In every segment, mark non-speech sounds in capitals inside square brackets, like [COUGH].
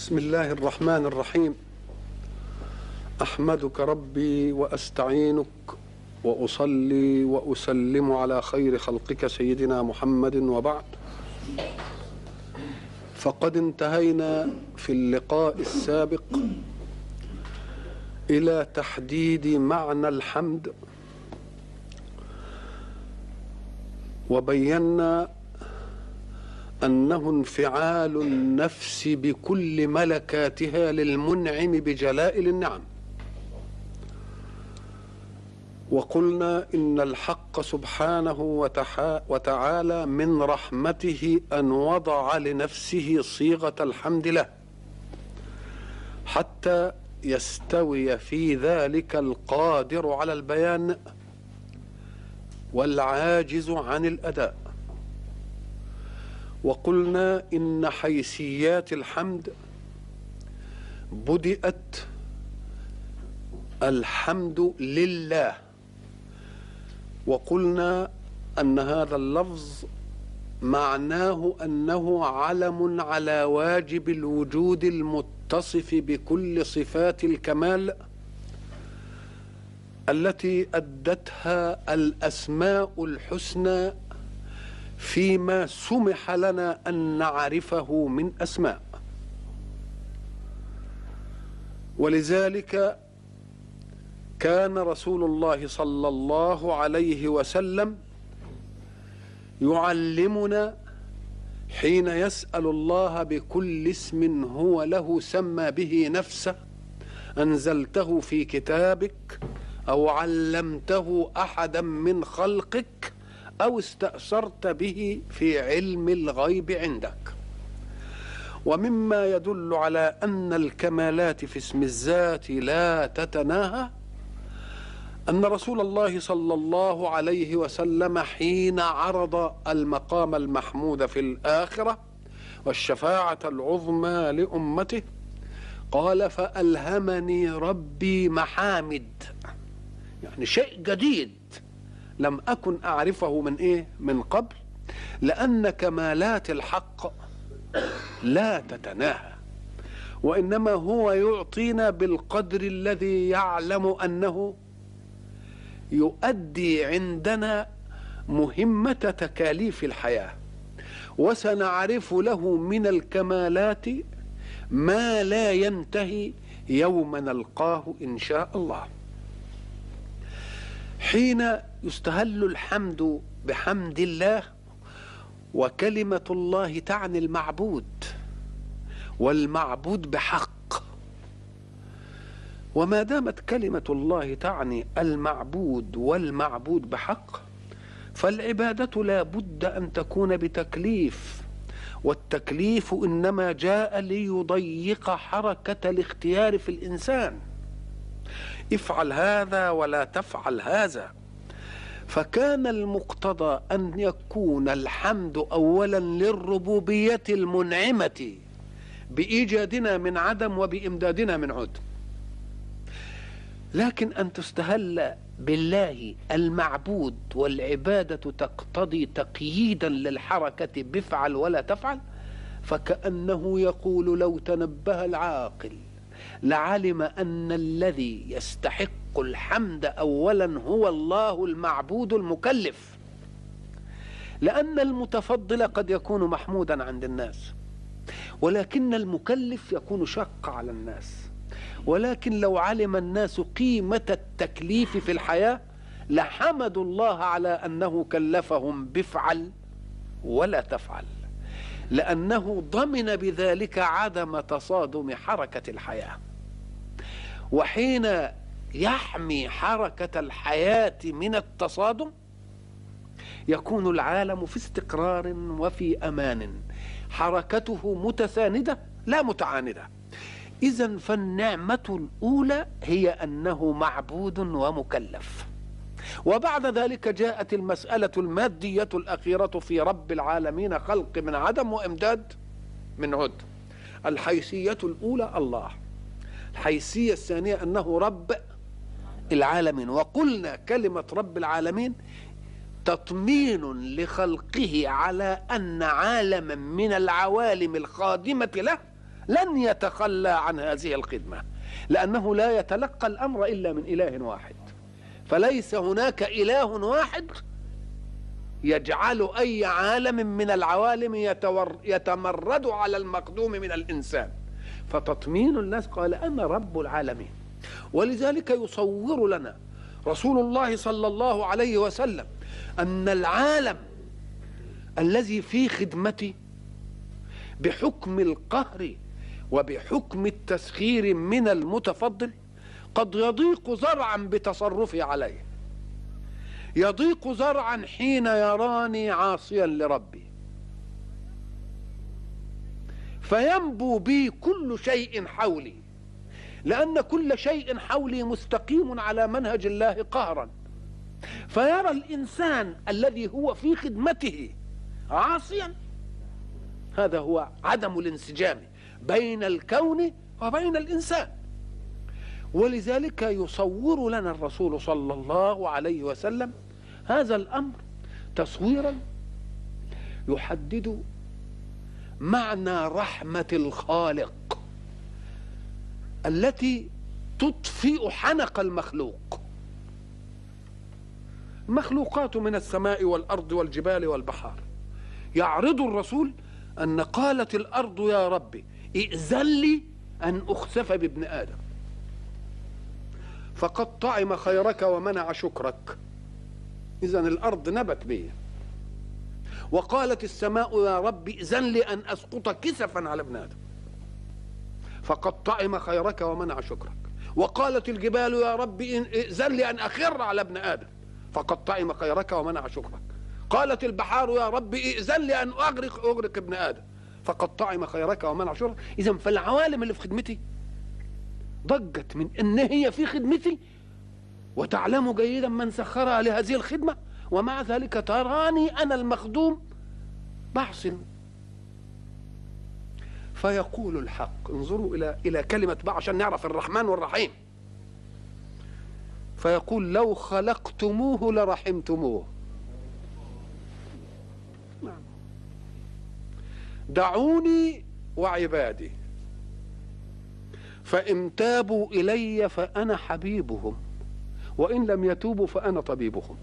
بسم الله الرحمن الرحيم. أحمدك ربي وأستعينك وأصلي وأسلم على خير خلقك سيدنا محمد وبعد. فقد انتهينا في اللقاء السابق إلى تحديد معنى الحمد. وبينا أنه انفعال النفس بكل ملكاتها للمنعم بجلائل النعم. وقلنا إن الحق سبحانه وتعالى من رحمته أن وضع لنفسه صيغة الحمد له حتى يستوي في ذلك القادر على البيان والعاجز عن الأداء. وقلنا إن حيثيات الحمد بدأت الحمد لله. وقلنا أن هذا اللفظ معناه أنه علم على واجب الوجود المتصف بكل صفات الكمال التي أدتها الأسماء الحسنى فيما سمح لنا أن نعرفه من أسماء. ولذلك كان رسول الله صلى الله عليه وسلم يعلمنا حين يسأل الله بكل اسم هو له سمى به نفسه أنزلته في كتابك أو علمته أحدا من خلقك أو استأثرت به في علم الغيب عندك. ومما يدل على أن الكمالات في اسم الذات لا تتناهى أن رسول الله صلى الله عليه وسلم حين عرض المقام المحمود في الآخرة والشفاعة العظمى لأمته قال فألهمني ربي محامد. يعني شيء جديد. لم أكن أعرفه من إيه؟ من قبل. لأن كمالات الحق لا تتناهى وإنما هو يعطينا بالقدر الذي يعلم أنه يؤدي عندنا مهمة تكاليف الحياة. وسنعرف له من الكمالات ما لا ينتهي يوم نلقاه إن شاء الله. حين يستهل الحمد بحمد الله وكلمة الله تعني المعبود والمعبود بحق. وما دامت كلمة الله تعني المعبود والمعبود بحق فالعبادة لا بد أن تكون بتكليف والتكليف إنما جاء ليضيق حركة الاختيار في الإنسان. افعل هذا ولا تفعل هذا. فكان المقتضى أن يكون الحمد اولا للربوبية المنعمة بإيجادنا من عدم وبإمدادنا من عدم لكن أن تستهل بالله المعبود والعبادة تقتضي تقييدا للحركة بفعل ولا تفعل فكأنه يقول لو تنبه العاقل. لعلم أن الذي يستحق الحمد اولا هو الله المعبود المكلف. لأن المتفضل قد يكون محمودا عند الناس ولكن المكلف يكون شق على الناس. ولكن لو علم الناس قيمة التكليف في الحياة لحمدوا الله على أنه كلفهم بفعل ولا تفعل لأنه ضمن بذلك عدم تصادم حركة الحياة. وحين يحمي حركة الحياة من التصادم يكون العالم في استقرار وفي أمان. حركته متساندة لا متعاندة. إذا فالنعمة الأولى هي أنه معبود ومكلف. وبعد ذلك جاءت المسألة المادية الأخيرة في رب العالمين خلق من عدم وإمداد من عد. الحيثية الأولى الله. الحيثية الثانية أنه رب العالمين. وقلنا كلمة رب العالمين تطمين لخلقه على أن عالما من العوالم الخادمة له لن يتخلى عن هذه الخدمة لأنه لا يتلقى الأمر إلا من إله واحد. فليس هناك إله واحد يجعل أي عالم من العوالم يتمرد على المقدوم من الإنسان. فتطمين الناس قال أنا رب العالمين. ولذلك يصور لنا رسول الله صلى الله عليه وسلم أن العالم الذي في خدمتي بحكم القهر وبحكم التسخير من المتفضل قد يضيق زرعا بتصرفي عليه. يضيق زرعا حين يراني عاصيا لربي. فينبو بي كل شيء حولي لأن كل شيء حولي مستقيم على منهج الله قهرا. فيرى الإنسان الذي هو في خدمته عاصيا. هذا هو عدم الانسجام بين الكون وبين الإنسان. ولذلك يصور لنا الرسول صلى الله عليه وسلم هذا الأمر تصويرا يحدد معنى رحمة الخالق التي تطفئ حنق المخلوق. مخلوقات من السماء والأرض والجبال والبحار. يعرض الرسول أن قالت الأرض يا ربي إئذن لي أن أخسف بابن آدم. فقد طعم خيرك ومنع شكرك. إذا الأرض نبت بي. وقالت السماء يا رب لي أن أسقط كسفا على ابن آدم. فقد طعم خيرك ومنع شكرك. وقالت الجبال يا رب لي أن أخر على ابن آدم. فقد طعم خيرك ومنع شكرك. قالت البحار يا رب لي أن أغرق أغرق ابن آدم. فقد طعم خيرك ومنع شكرك. إذا فالعوالم اللي في خدمتي ضجت من إن هي في خدمتي. وتعلم جيدا من سخرها لهذه الخدمة. ومع ذلك تراني أنا المخدوم بحسن فيقول الحق. انظروا إلى إلى كلمة بقى عشان نعرف الرحمن والرحيم. فيقول لو خلقتموه لرحمتموه. نعم. دعوني وعبادي. فإن تابوا إلي فأنا حبيبهم وإن لم يتوبوا فأنا طبيبهم.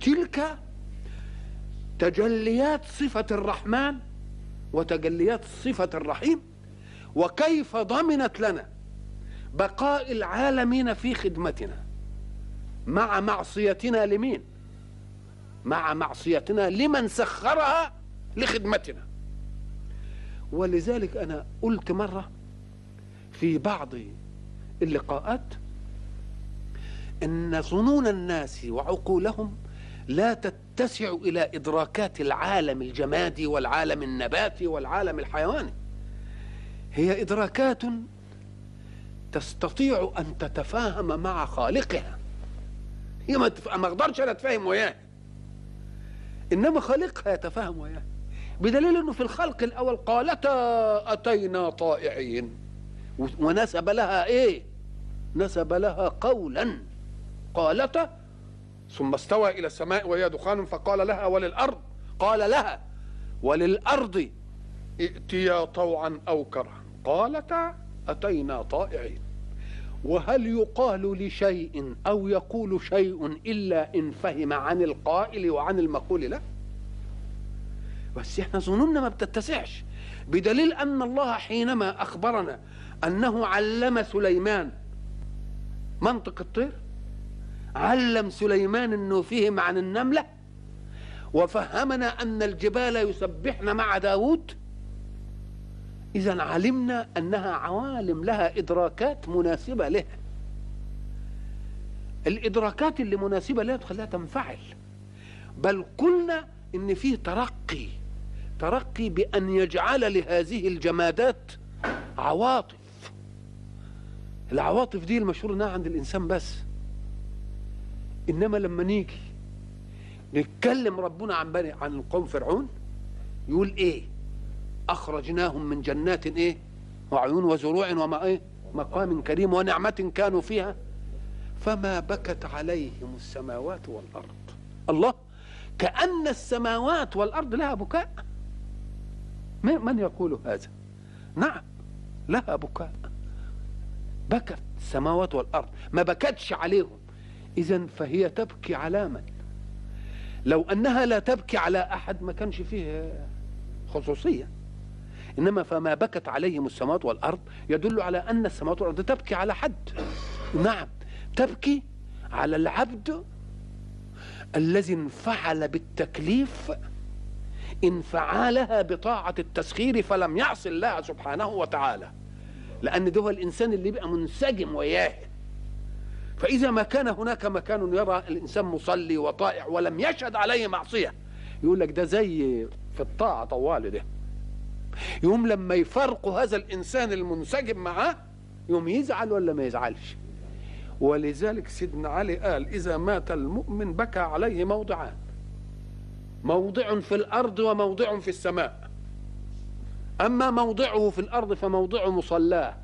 تلك تجليات صفة الرحمن وتجليات صفة الرحيم وكيف ضمنت لنا بقاء العالمين في خدمتنا مع معصيتنا لمين؟ مع معصيتنا لمن سخرها لخدمتنا. ولذلك أنا قلت مرة في بعض اللقاءات إن ظنون الناس وعقولهم لا تتسع إلى إدراكات العالم الجمادي والعالم النباتي والعالم الحيواني. هي إدراكات تستطيع أن تتفاهم مع خالقها. هي ما أقدرش أنا أتفاهم وياه إنما خالقها يتفاهم وياه بدليل إنه في الخلق الأول قالتا أتينا طائعين. ونسب لها إيه؟ نسب لها قولا. قالتا ثم استوى إلى السماء وهي دخان فقال لها وللأرض؟ قال لها وللأرض ائتيا طوعا أو كرها. قالتا أتينا طائعين. وهل يقال لشيء أو يقول شيء إلا إن فهم عن القائل وعن المقول له؟ بس إحنا ظنوننا ما بتتسعش. بدليل أن الله حينما أخبرنا أنه علم سليمان منطق الطير؟ علم سليمان إنه فهم عن النملة؟ وفهمنا أن الجبال يسبحن مع داود اذا علمنا أنها عوالم لها إدراكات مناسبة لها الإدراكات اللي مناسبة لها تخليها تنفعل. بل قلنا إن فيه ترقي ترقي بأن يجعل لهذه الجمادات عواطف. العواطف دي المشهور إنها عند الإنسان بس. إنما لما نيجي نتكلم ربنا عن بني عن القوم فرعون يقول إيه؟ أخرجناهم من جنات إيه؟ وعيون وزروع وما إيه؟ مقام كريم ونعمة كانوا فيها. فما بكت عليهم السماوات والأرض. الله كأن السماوات والأرض لها بكاء. من يقول هذا؟ نعم لها بكاء. بكت السماوات والأرض. ما بكتش عليهم. اذا فهي تبكي على من؟ لو أنها لا تبكي على أحد ما كانش فيه خصوصية. إنما فما بكت عليهم السماوات والأرض يدل على أن السماوات والأرض تبكي على حد. نعم تبكي على العبد الذي انفعل بالتكليف انفعالها بطاعة التسخير فلم يعص الله سبحانه وتعالى. لأن ده هو الإنسان اللي بيبقى منسجم وياه فإذا ما كان هناك مكان يرى الإنسان مصلي وطائع ولم يشهد عليه معصية يقول لك ده زي في الطاعة طوال ده. يوم لما يفرقوا هذا الإنسان المنسجم معاه يوم يزعل ولا ما يزعلش. ولذلك سيدنا علي قال إذا مات المؤمن بكى عليه موضعان موضع في الأرض وموضع في السماء. أما موضعه في الأرض فموضع مصلاه.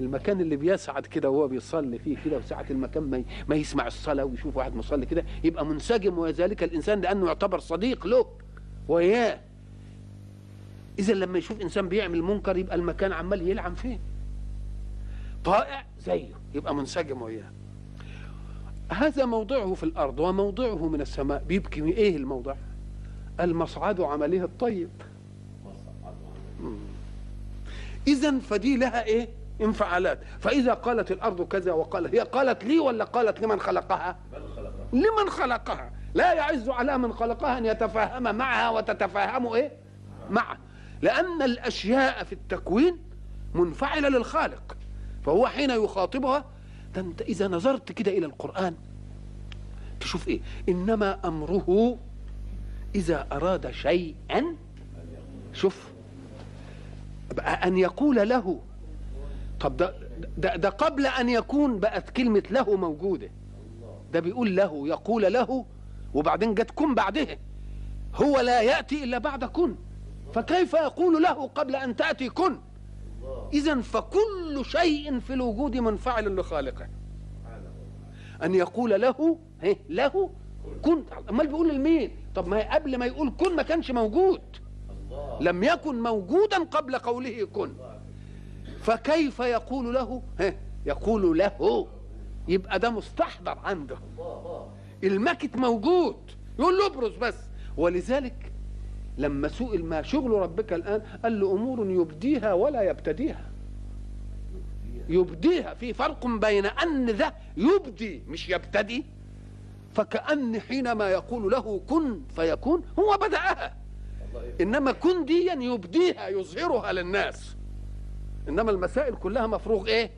المكان اللي بيسعد كده وهو بيصلي فيه كده وساعة المكان ما, ما يسمع الصلاة ويشوف واحد مصلي كده يبقى منسجم وذلك الإنسان لأنه يعتبر صديق له. وياه! إذا لما يشوف إنسان بيعمل منكر يبقى المكان عمال يلعن فيه. طائع زيه يبقى منسجم وياه. هذا موضعه في الأرض وموضعه من السماء. بيبكي من إيه الموضع؟ المصعد عمله الطيب. إذا فدي لها إيه؟ انفعالات. فإذا قالت الأرض كذا وقالت هي قالت لي ولا قالت لمن خلقها؟ لمن خلقها. لا يعز على من خلقها أن يتفاهم معها وتتفاهم إيه؟ معه. لأن الأشياء في التكوين منفعلة للخالق. فهو حين يخاطبها ده انت إذا نظرت كده إلى القرآن تشوف إيه؟ إنما أمره إذا أراد شيئا شوف أن يقول له طب ده, ده ده قبل أن يكون بقت كلمة له موجودة. ده بيقول له يقول له وبعدين جت كن بعدها هو لا يأتي إلا بعد كن. فكيف يقول له قبل أن تأتي كن؟ إذا فكل شيء في الوجود منفعل لخالقه. أن يقول له هي له كن. أمال بيقول لمين؟ طب ما قبل ما يقول كن ما كانش موجود. لم يكن موجودا قبل قوله كن. فكيف يقول له؟ يقول له يبقى ده مستحضر عنده. المكت موجود. يقول له ابرز بس. ولذلك لما سئل ما شغل ربك الآن قال له أمور يبديها ولا يبتديها. يبديها. في فرق بين أن ذا يبدي مش يبتدي فكأن حينما يقول له كن فيكون هو بدأها. إنما كن ديا يبديها يظهرها للناس. إنما المسائل كلها مفروغ إيه؟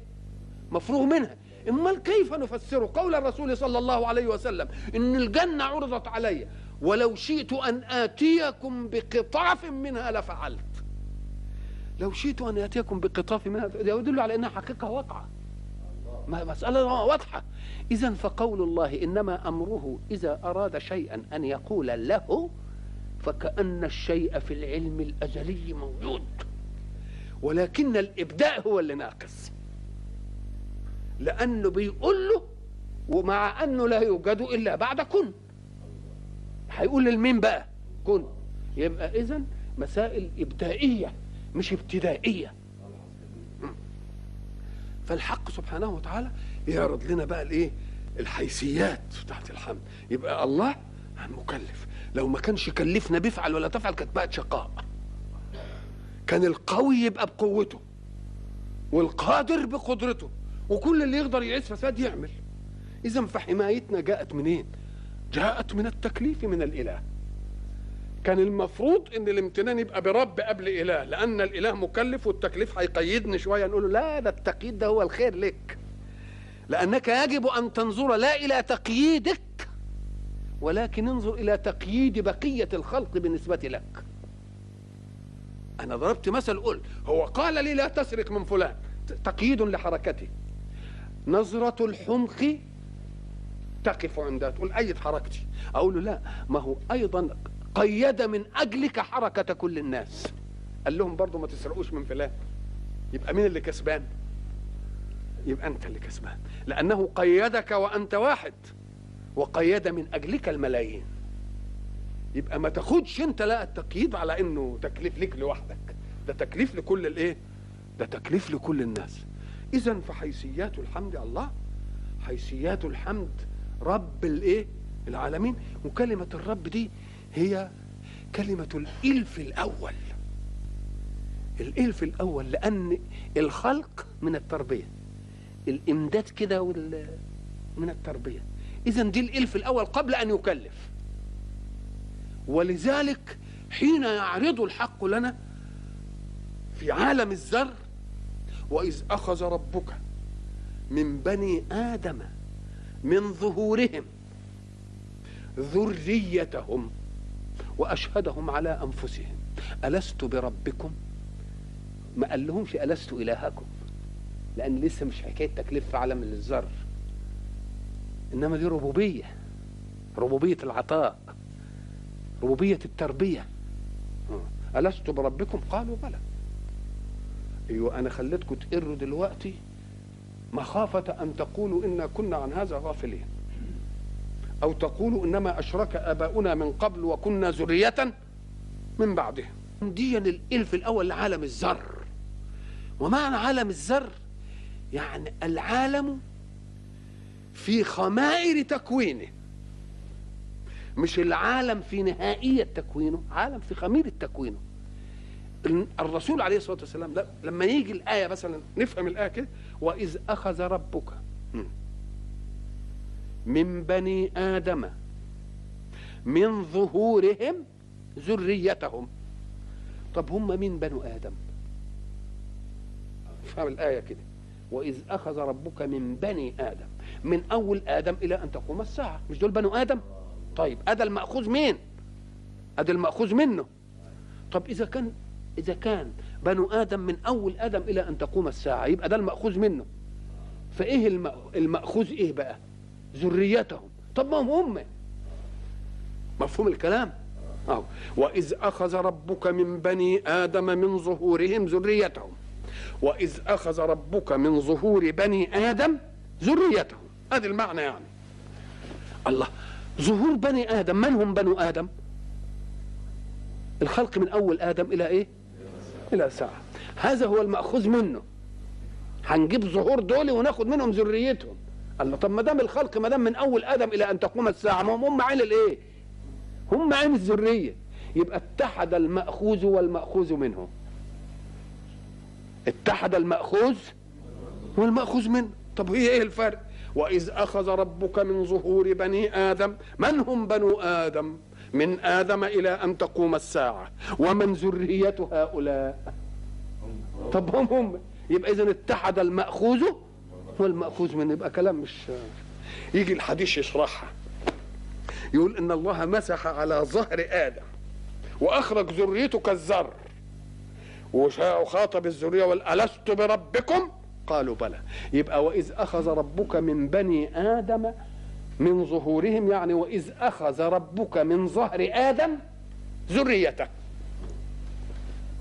مفروغ منها. إمال كيف نفسر قول الرسول صلى الله عليه وسلم؟ إن الجنة عرضت علي. ولو شئت أن آتيكم بقطاف منها لفعلت. لو شئت أن آتيكم بقطاف منها يدل على أنها حقيقة واقعة. مسألة واضحة. إذا فقول الله إنما أمره إذا أراد شيئا أن يقول له فكأن الشيء في العلم الأزلي موجود ولكن الإبداء هو اللي ناقص. لأنه بيقول له ومع أنه لا يوجد إلا بعد كن. هيقول للمين بقى؟ كن. يبقى اذا مسائل ابدائيه مش ابتدائية. فالحق سبحانه وتعالى يعرض لنا بقى الإيه؟ الحيثيات بتاعت الحمد. يبقى الله مكلف لو ما كانش يكلفنا بيفعل ولا تفعل كانت بقت شقاء. كان القوي يبقى بقوته والقادر بقدرته وكل اللي يقدر يعيش فساد يعمل. اذا فحمايتنا جاءت منين؟ جاءت من التكليف من الإله. كان المفروض إن الامتنان يبقى برب قبل إله لأن الإله مكلف والتكليف هيقيدني شوية نقول له لا ده التقييد ده هو الخير لك. لأنك يجب أن تنظر لا إلى تقييدك ولكن انظر إلى تقييد بقية الخلق بالنسبة لك. أنا ضربت مثل قلت. هو قال لي لا تسرق من فلان. تقييد لحركته نظرة الحمق تقف عندها تقول أيد حركتي. أقول له لا ما هو أيضا قيد من أجلك حركة كل الناس. قال لهم برضو ما تسرقوش من فلان. يبقى مين اللي كسبان؟ يبقى أنت اللي كسبان. لأنه قيدك وأنت واحد. وقيد من أجلك الملايين. يبقى ما تاخدش انت لا التقييد على انه تكليف ليك لوحدك. ده تكليف لكل الايه؟ ده تكليف لكل الناس. اذا فحيثيات الحمد الله حيثيات الحمد رب الايه؟ العالمين. وكلمة الرب دي هي كلمة الإلف الأول. الإلف الأول لأن الخلق من التربية. الإمداد كده وال من التربية. اذا دي الإلف الأول قبل أن يكلف. ولذلك حين يعرض الحق لنا في عالم الذر وإذ أخذ ربك من بني آدم من ظهورهم ذريتهم وأشهدهم على أنفسهم. ألست بربكم؟ ما قال لهمش ألست إلهكم لأن لسه مش حكاية تكليف في عالم الذر إنما دي ربوبية ربوبية العطاء. ربوبية التربية. ألست بربكم؟ قالوا بلى. أيوه أنا خليتكم تقروا دلوقتي مخافة أن تقولوا إنا كنا عن هذا غافلين. أو تقولوا إنما أشرك آباؤنا من قبل وكنا ذرية من بعدهم. دي الالف الأول لعالم الذر ومعنى عالم الذر يعني العالم في خمائر تكوينه. مش العالم في نهائية تكوينه عالم في خميرة تكوينه الرسول عليه الصلاة والسلام لما يجي الآية مثلا نفهم الآية كده وإذ أخذ ربك من بني آدم من ظهورهم ذريتهم. طب هم مين بنو آدم؟ فهم الآية كده. وإذ أخذ ربك من بني آدم من أول آدم إلى أن تقوم الساعة. مش دول بنو آدم؟ طيب أدا المأخوذ مين؟ أدا المأخوذ منه. طب إذا كان إذا كان بنو آدم من أول آدم إلى أن تقوم الساعة يبقى ده المأخوذ منه. فإيه المأخوذ إيه بقى؟ ذريتهم. طب ما هم هم مفهوم الكلام؟ أو وإذ أخذ ربك من بني آدم من ظهورهم ذريتهم. وإذ أخذ ربك من ظهور بني آدم ذريتهم. هذا المعنى يعني. الله. ظهور بني آدم من هم بنو آدم؟ الخلق من أول آدم إلى إيه؟ إلى ساعة. هذا هو المأخوذ منه. هنجيب ظهور دول وناخد منهم ذريتهم. الله طب ما دام الخلق ما دام من أول آدم إلى أن تقوم الساعة ما هم هم عين الإيه؟ هم عين الذرية. يبقى اتحد المأخوذ والمأخوذ منه اتحد المأخوذ والمأخوذ منه. طب هي إيه الفرق؟ واذ اخذ ربك من ظهور بني آدم من هم بنو آدم؟ من آدم إلى ان تقوم الساعة. ومن ذريه هؤلاء طب هم هم. يبقى اذا اتحد المأخوذ. والمأخوذ منه يبقى كلام مش يجي الحديث يشرحها. يقول إن الله مسح على ظهر آدم وأخرج ذريته كالذر وخاطب الذرية والست بربكم؟ قالوا بلى. يبقى وإذ أخذ ربك من بني آدم من ظهورهم يعني وإذ أخذ ربك من ظهر آدم ذريته.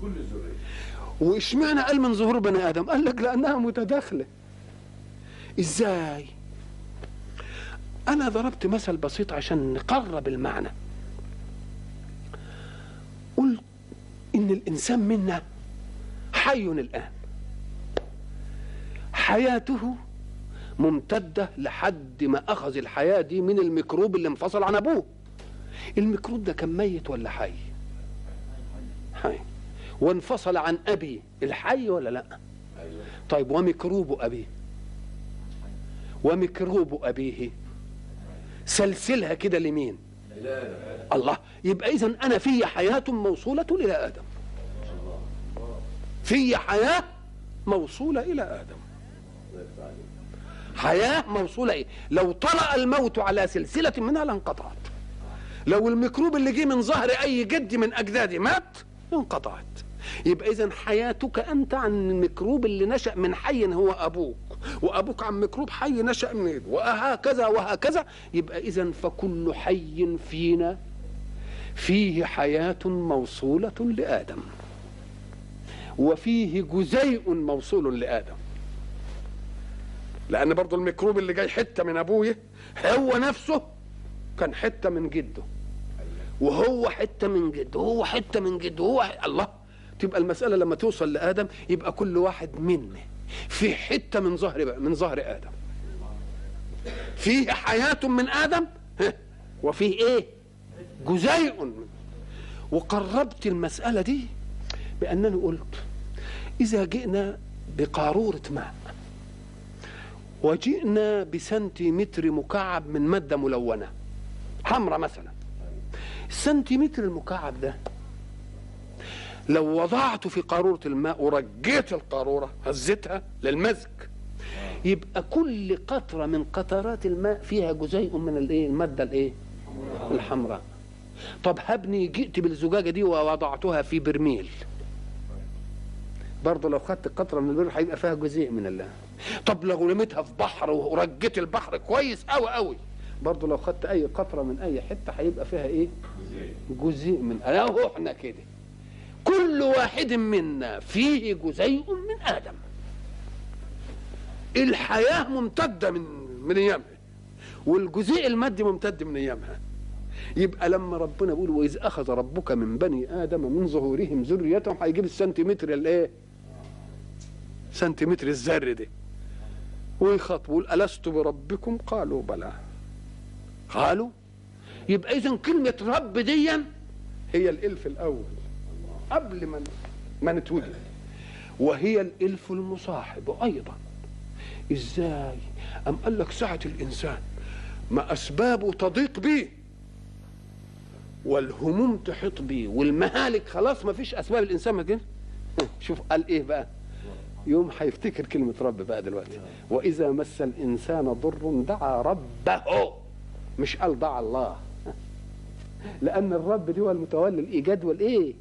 كل الذرية. واشمعنى قال من ظهور بني آدم؟ قال لك لأنها متداخلة. إزاي؟ أنا ضربت مثل بسيط عشان نقرب المعنى. قلت إن الإنسان منا حي الآن. حياته ممتدة لحد ما أخذ الحياة دي من الميكروب اللي انفصل عن أبوه. الميكروب ده كان ميت ولا حي؟ حي. وانفصل عن أبي الحي ولا لأ؟ طيب وميكروب أبيه؟ وميكروب أبيه سلسلها كده لمين؟ الله. يبقى إذا أنا في حياة موصولة إلى آدم. في حياة موصولة إلى آدم. حياة موصولة إيه؟ لو طرأ الموت على سلسلة منها لانقطعت لو الميكروب اللي جه من ظهر أي جد من أجدادي مات انقطعت. يبقى إذا حياتك أنت عن الميكروب اللي نشأ من حي هو أبوك وأبوك عن ميكروب حي نشأ من وهكذا وهكذا. يبقى إذا فكل حي فينا فيه حياة موصولة لآدم وفيه جزيء موصول لآدم. لأن برضو الميكروب اللي جاي حتة من أبويا هو نفسه كان حتة من جده. وهو حتة من جد وهو حتة من جد وهو ح... الله. تبقى المسألة لما توصل لآدم يبقى كل واحد منا في حتة من ظهر من ظهر آدم. فيه حياة من آدم وفيه إيه؟ جزيء وقربت المسألة دي بانني قلت إذا جئنا بقارورة ماء وجئنا بسنتيمتر مكعب من مادة ملونة. حمراء مثلا. السنتيمتر المكعب ده لو وضعته في قارورة الماء ورجيت القارورة هزتها للمزج يبقى كل قطرة من قطرات الماء فيها جزيء من الإيه؟ المادة الإيه؟ الحمراء. طب هبني جئت بالزجاجة دي ووضعتها في برميل. برضه لو خدت قطرة من البرميل هيبقى فيها جزيء من الله. طب لو رميتها في بحر ورجيت البحر كويس قوي قوي برضه لو خدت أي قطرة من أي حتة هيبقى فيها إيه؟ جزيء من اهو إحنا كده. كل واحد منا فيه جزيء من آدم. الحياة ممتدة من من أيامها. والجزيء المادي ممتد من أيامها. يبقى لما ربنا بيقول وإذ أخذ ربك من بني آدم من ظهورهم ذريتهم هيجيب السنتيمتر الايه سنتيمتر الذر ده ويخاطب يقول ألست بربكم؟ قالوا بلى. قالوا؟ يبقى اذا كلمة رب ديا هي الإلف الأول. قبل ما ما نتوجد. وهي الإلف المصاحب أيضا. إزاي؟ أم قال لك سعه الإنسان ما أسبابه تضيق بيه والهموم تحيط بيه والمهالك خلاص ما فيش أسباب الإنسان ما شوف قال إيه بقى؟ يوم هيفتكر كلمة رب بقى دلوقتي. وإذا مس الإنسان ضر دعا ربه. مش قال دعا الله. [LAUGHS] لأن الرب دي هو المتولي الإيجاد والإيه؟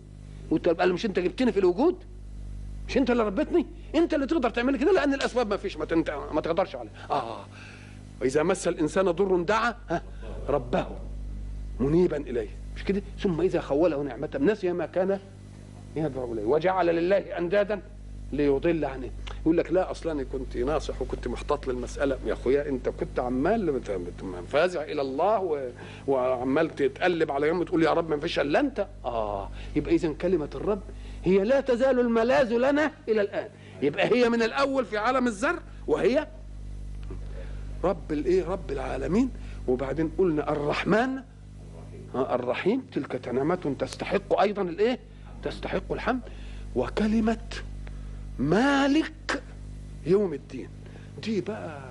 قال مش أنت جبتني في الوجود؟ مش أنت اللي ربيتني أنت اللي تقدر تعمل كده؟ لأن الأسباب ما فيش. ما, تنت... ما تقدرش عليها. آه. وإذا مس الإنسان ضر دعا ربه. منيبا إليه. مش كده؟ ثم إذا خوله نعمة. نسي ما كان يدعو إليه. وجعل لله أندادا ليضل عنه يقول لك لا أصلا أنا كنت ناصح وكنت محتاط للمسألة. يا أخويا أنت كنت عمال فازع إلى الله و... وعمال تتقلب على يوم تقول يا رب ما فيش إلا أنت. آه. يبقى اذا كلمة الرب هي لا تزال الملاذ لنا إلى الآن. يبقى هي من الأول في عالم الذر وهي رب الايه رب العالمين. وبعدين قلنا الرحمن. آه الرحيم. تلك نعمة تستحق أيضا الإيه؟ تستحق الحمد. وكلمة مالك يوم الدين. دي بقى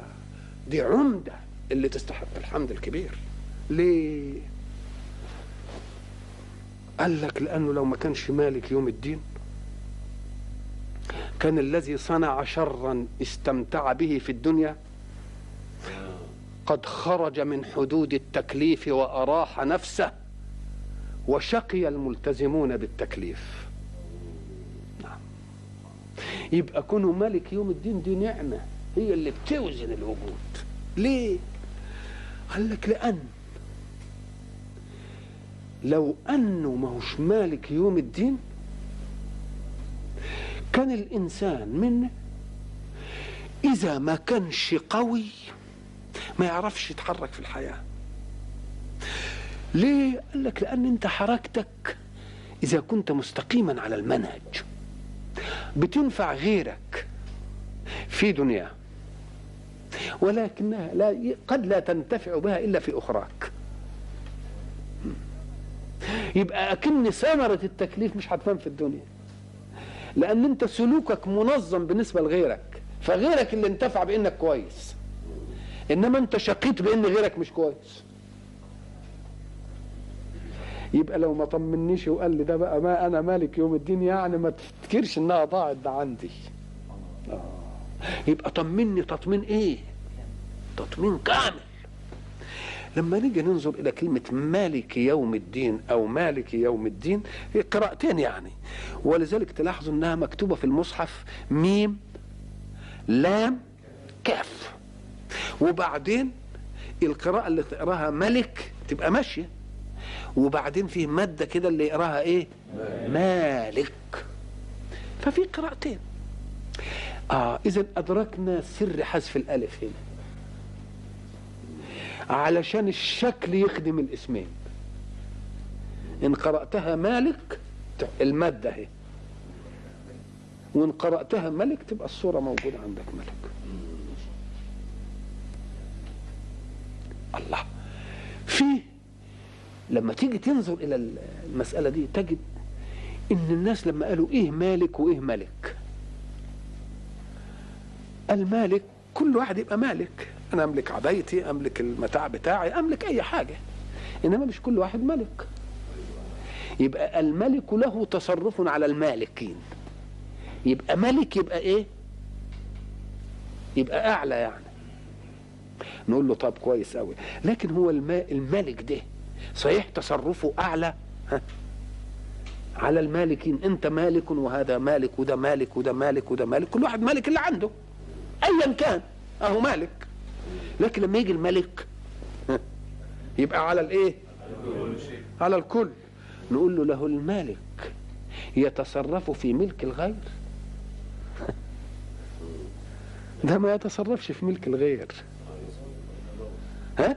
دي عمدة اللي تستحق الحمد الكبير. ليه؟ قال لك لأنه لو ما كانش مالك يوم الدين كان الذي صنع شرا استمتع به في الدنيا قد خرج من حدود التكليف وأراح نفسه وشقي الملتزمون بالتكليف. يبقى كونه ملك يوم الدين دي نعمة هي اللي بتوزن الوجود. ليه؟ قال لك لأن. لو أنه ما هوش مالك يوم الدين كان الإنسان منه إذا ما كانش قوي ما يعرفش يتحرك في الحياة. ليه؟ قال لك لأن أنت حركتك إذا كنت مستقيما على المنهج. بتنفع غيرك في دنياه ولكنها لا قد لا تنتفع بها إلا في أخراك. يبقى أكن ثمرة التكليف مش هتبان في الدنيا. لأن أنت سلوكك منظم بالنسبة لغيرك فغيرك اللي انتفع بإنك كويس. إنما أنت شقيت بإن غيرك مش كويس. يبقى لو ما طمنيش وقال لي ده بقى ما أنا مالك يوم الدين يعني ما تفتكرش إنها ضاعت ده عندي. آه. يبقى طمني تطمين إيه؟ تطمين كامل. لما نيجي ننظر إلى كلمة مالك يوم الدين أو مالك يوم الدين هي قراءتين يعني. ولذلك تلاحظوا إنها مكتوبة في المصحف ميم لام كاف. وبعدين القراءة اللي تقراها ملك تبقى ماشية. وبعدين فيه مادة كده اللي يقراها إيه؟ مالك. ففي قراءتين. آه اذا أدركنا سر حذف الألف هنا. علشان الشكل يخدم الاسمين. إن قرأتها مالك المادة اهي وإن قرأتها ملك تبقى الصورة موجودة عندك ملك. الله. في لما تيجي تنظر إلى المسألة دي تجد إن الناس لما قالوا إيه مالك وإيه ملك المالك كل واحد يبقى مالك. أنا أملك عبايتي أملك المتاع بتاعي أملك أي حاجة. إنما مش كل واحد ملك يبقى الملك له تصرف على المالكين. يبقى ملك يبقى إيه؟ يبقى أعلى يعني. نقول له طب كويس قوي لكن هو الملك ده صحيح؟ تصرفه أعلى. ها. على المالكين أنت مالك وهذا مالك وده مالك وده مالك وده مالك كل واحد مالك اللي عنده. ايا كان أهو مالك. لكن لما يجي الملك ها، يبقى على الإيه؟ على الكل. نقول له له المالك يتصرف في ملك الغير. ده ما يتصرفش في ملك الغير. ها؟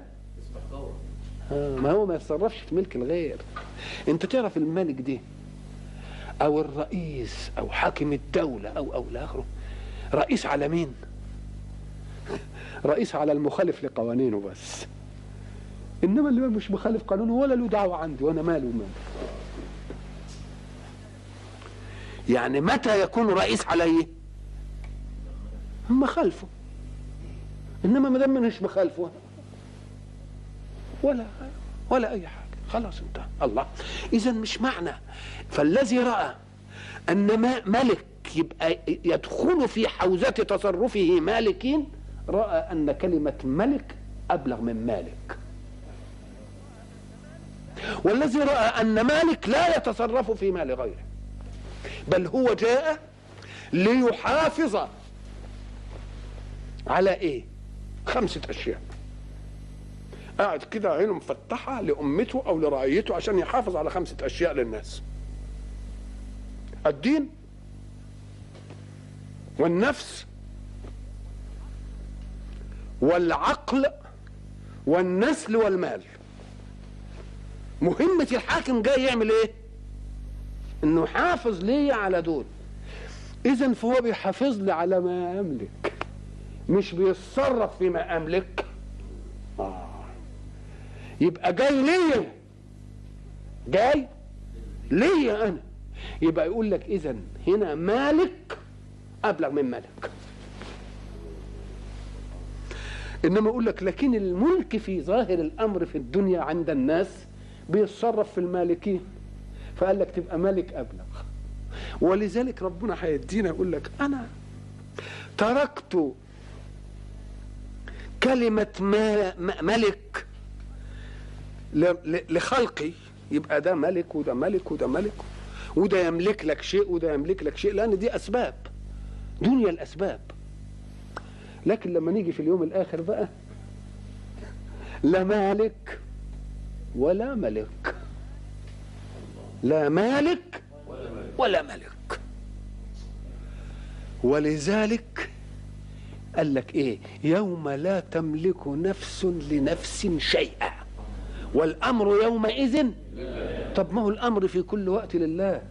ما هو ما يتصرفش في ملك الغير. انت تعرف الملك ده أو الرئيس أو حاكم الدولة أو أو لاخره رئيس على مين؟ رئيس على المخالف لقوانينه بس. انما اللي مش مخالف قانونه ولا له دعوة عندي وأنا ماله وماله. يعني متى يكون رئيس عليه مخالفه. انما ما دام مش مخالفه ولا ولا أي حاجة. خلاص انتهى. الله. اذا مش معنى. فالذي رأى أن ما ملك يبقى يدخل في حوزة تصرفه مالكين رأى أن كلمة ملك أبلغ من مالك. والذي رأى أن مالك لا يتصرف في مال غيره بل هو جاء ليحافظ على إيه؟ خمسة أشياء. قاعد كده عينه مفتحة لأمته أو لرعيته عشان يحافظ على خمسة أشياء للناس. الدين والنفس والعقل والنسل والمال. مهمة الحاكم جاي يعمل إيه؟ إنه يحافظ لي على دول. اذا فهو بيحافظ لي على ما أملك مش بيتصرف فيما أملك. يبقى جاي ليا. جاي ليا أنا. يبقى يقول لك اذا هنا مالك أبلغ من ملك إنما يقول لك لكن الملك في ظاهر الأمر في الدنيا عند الناس بيتصرف في المالكين. فقال لك تبقى ملك أبلغ. ولذلك ربنا هيدينا يقول لك أنا تركت ما- ملك لخلقي. يبقى ده ملك وده ملك وده ملك. وده يملك لك شيء وده يملك لك شيء لأن دي أسباب. دنيا الأسباب. لكن لما نيجي في اليوم الآخر بقى لا مالك ولا ملك. لا مالك ولا ملك. ولذلك قال لك إيه؟ يوم لا تملك نفس لنفس شيئا. والأمر يومئذ طب ما هو الأمر في كل وقت لله؟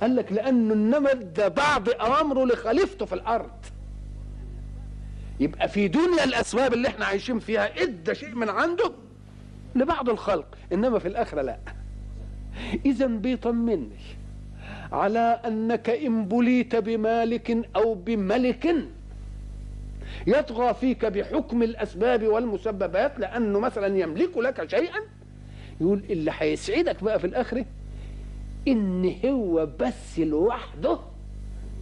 قال لك لأنه انما ادى بعض أوامره لخليفته في الأرض. يبقى في دنيا الأسباب اللي إحنا عايشين فيها إدى شيء من عنده لبعض الخلق إنما في الآخرة لا. إذا بيطمني على أنك إن بليت بمالك أو بملك يطغى فيك بحكم الأسباب والمسببات لأنه مثلا يملك لك شيئا يقول اللي هيسعدك بقى في الآخرة إن هو بس لوحده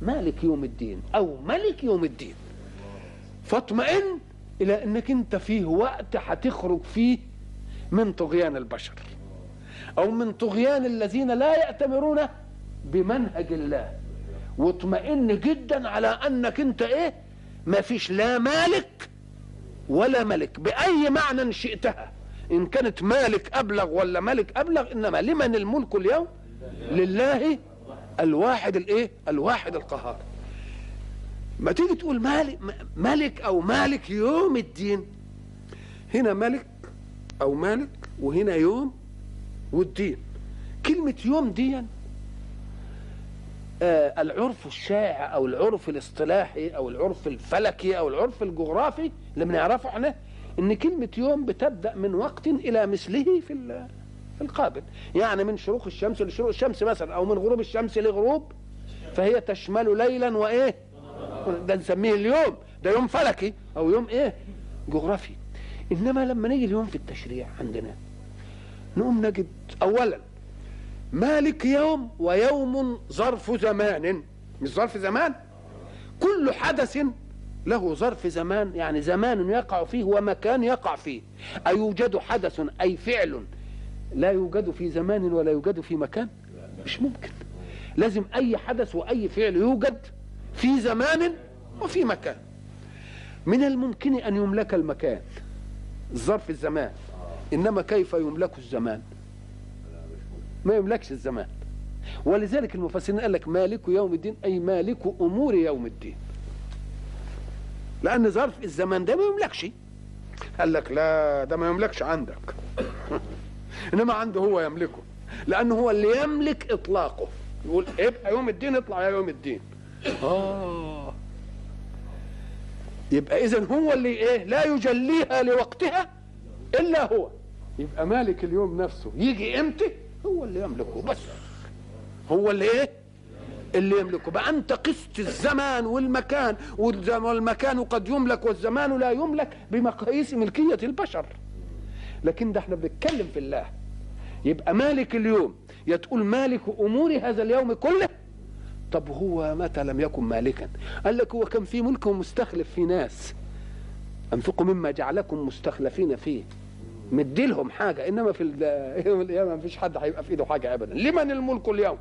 مالك يوم الدين أو ملك يوم الدين. فاطمئن إلى إنك أنت فيه وقت هتخرج فيه من طغيان البشر أو من طغيان الذين لا يأتمرون بمنهج الله. واطمئن جدا على أنك أنت إيه؟ ما فيش لا مالك ولا ملك. بأي معنى شئتها؟ إن كانت مالك أبلغ ولا ملك أبلغ إنما لمن الملك اليوم؟ لله الواحد الإيه؟ الواحد القهار. ما تيجي تقول مالك ملك أو مالك يوم الدين. هنا ملك أو مالك وهنا يوم والدين. كلمة يوم دي آه العرف الشائع أو العرف الاصطلاحي أو العرف الفلكي أو العرف الجغرافي اللي بنعرفه إحنا إن كلمة يوم بتبدأ من وقت إلى مثله في في القابل. يعني من شروق الشمس لشروق الشمس مثلا أو من غروب الشمس لغروب فهي تشمل ليلا وإيه؟ ده نسميه اليوم ده يوم فلكي أو يوم إيه؟ جغرافي. إنما لما نيجي اليوم في التشريع عندنا نقوم نجد اولا مالك يوم ويوم ظرف زمان. مش ظرف زمان؟ كل حدث له ظرف زمان. يعني زمان يقع فيه ومكان يقع فيه. أيوجد حدث أي فعل لا يوجد في زمان ولا يوجد في مكان؟ مش ممكن. لازم أي حدث وأي فعل يوجد في زمان وفي مكان. من الممكن أن يملك المكان ظرف الزمان. إنما كيف يملك الزمان؟ ما يملكش الزمان. ولذلك المفسرين قال لك مالك يوم الدين أي مالك أمور يوم الدين. لأن ظرف الزمان ده ما يملكش. قال لك لا ده ما يملكش عندك. [LAUGHS] إنما عنده هو يملكه. لأنه هو اللي يملك إطلاقه. يقول ابقى يوم الدين اطلع يا يوم الدين. آه. يبقى إذا هو اللي إيه لا يجليها لوقتها إلا هو. يبقى مالك اليوم نفسه يجي إمتى؟ هو اللي يملكه بس. هو اللي إيه؟ اللي يملكه. بقى أنت قست الزمان والمكان والمكان قد يملك والزمان لا يملك بمقاييس ملكية البشر. لكن ده إحنا بنتكلم في الله. يبقى مالك اليوم؟ يا تقول مالك امور هذا اليوم كله؟ طب هو متى لم يكن مالكا؟ قال لك هو كان في ملك ومستخلف في ناس. أنفقوا مما جعلكم مستخلفين فيه. مدي لهم حاجة إنما في [LAUGHS] يوم القيامة ما فيش حد هيبقى في إيده حاجة ابدا. لمن الملك اليوم؟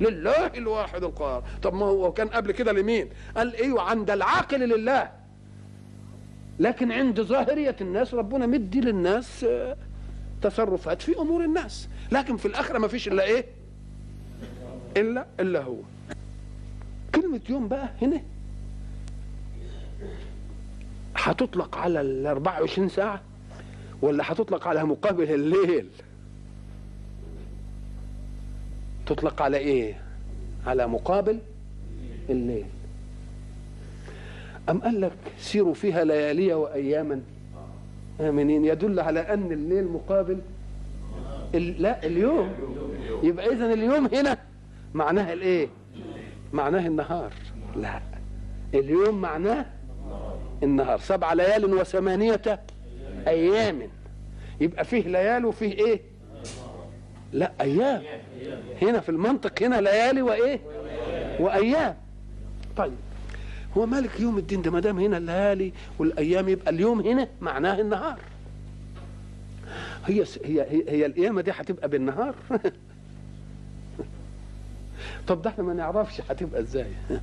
لله الواحد القهار طب ما هو كان قبل كده لمين؟ قال إيوه عند العاقل لله. لكن عند ظاهرية الناس ربنا مدي للناس آه، تصرفات في أمور الناس. لكن في الآخرة ما فيش إلا إيه؟ إلا إلا هو. كلمة يوم بقى هنا هتطلق على ال 24 ساعة؟ ولا هتطلق على مقابل الليل. تطلق على إيه؟ على مقابل الليل. أم قال لك سيروا فيها ليالي وأياما؟ آمنين. يدل على أن الليل مقابل ال... لا اليوم. يبقى إذن اليوم هنا. معناها الإيه؟ معناه النهار. لا. اليوم معناه النهار. سبع ليال وثمانية أيام يبقى فيه ليال وفيه إيه؟ لا أيام. هنا في المنطق هنا ليالي وإيه؟ وأيام. طيب هو مالك يوم الدين ده؟ ما دام هنا الليالي والأيام يبقى اليوم هنا معناه النهار. هي هي هي, هي القيامة دي هتبقى بالنهار. [LAUGHS] طب ده إحنا ما نعرفش هتبقى إزاي. [LAUGHS]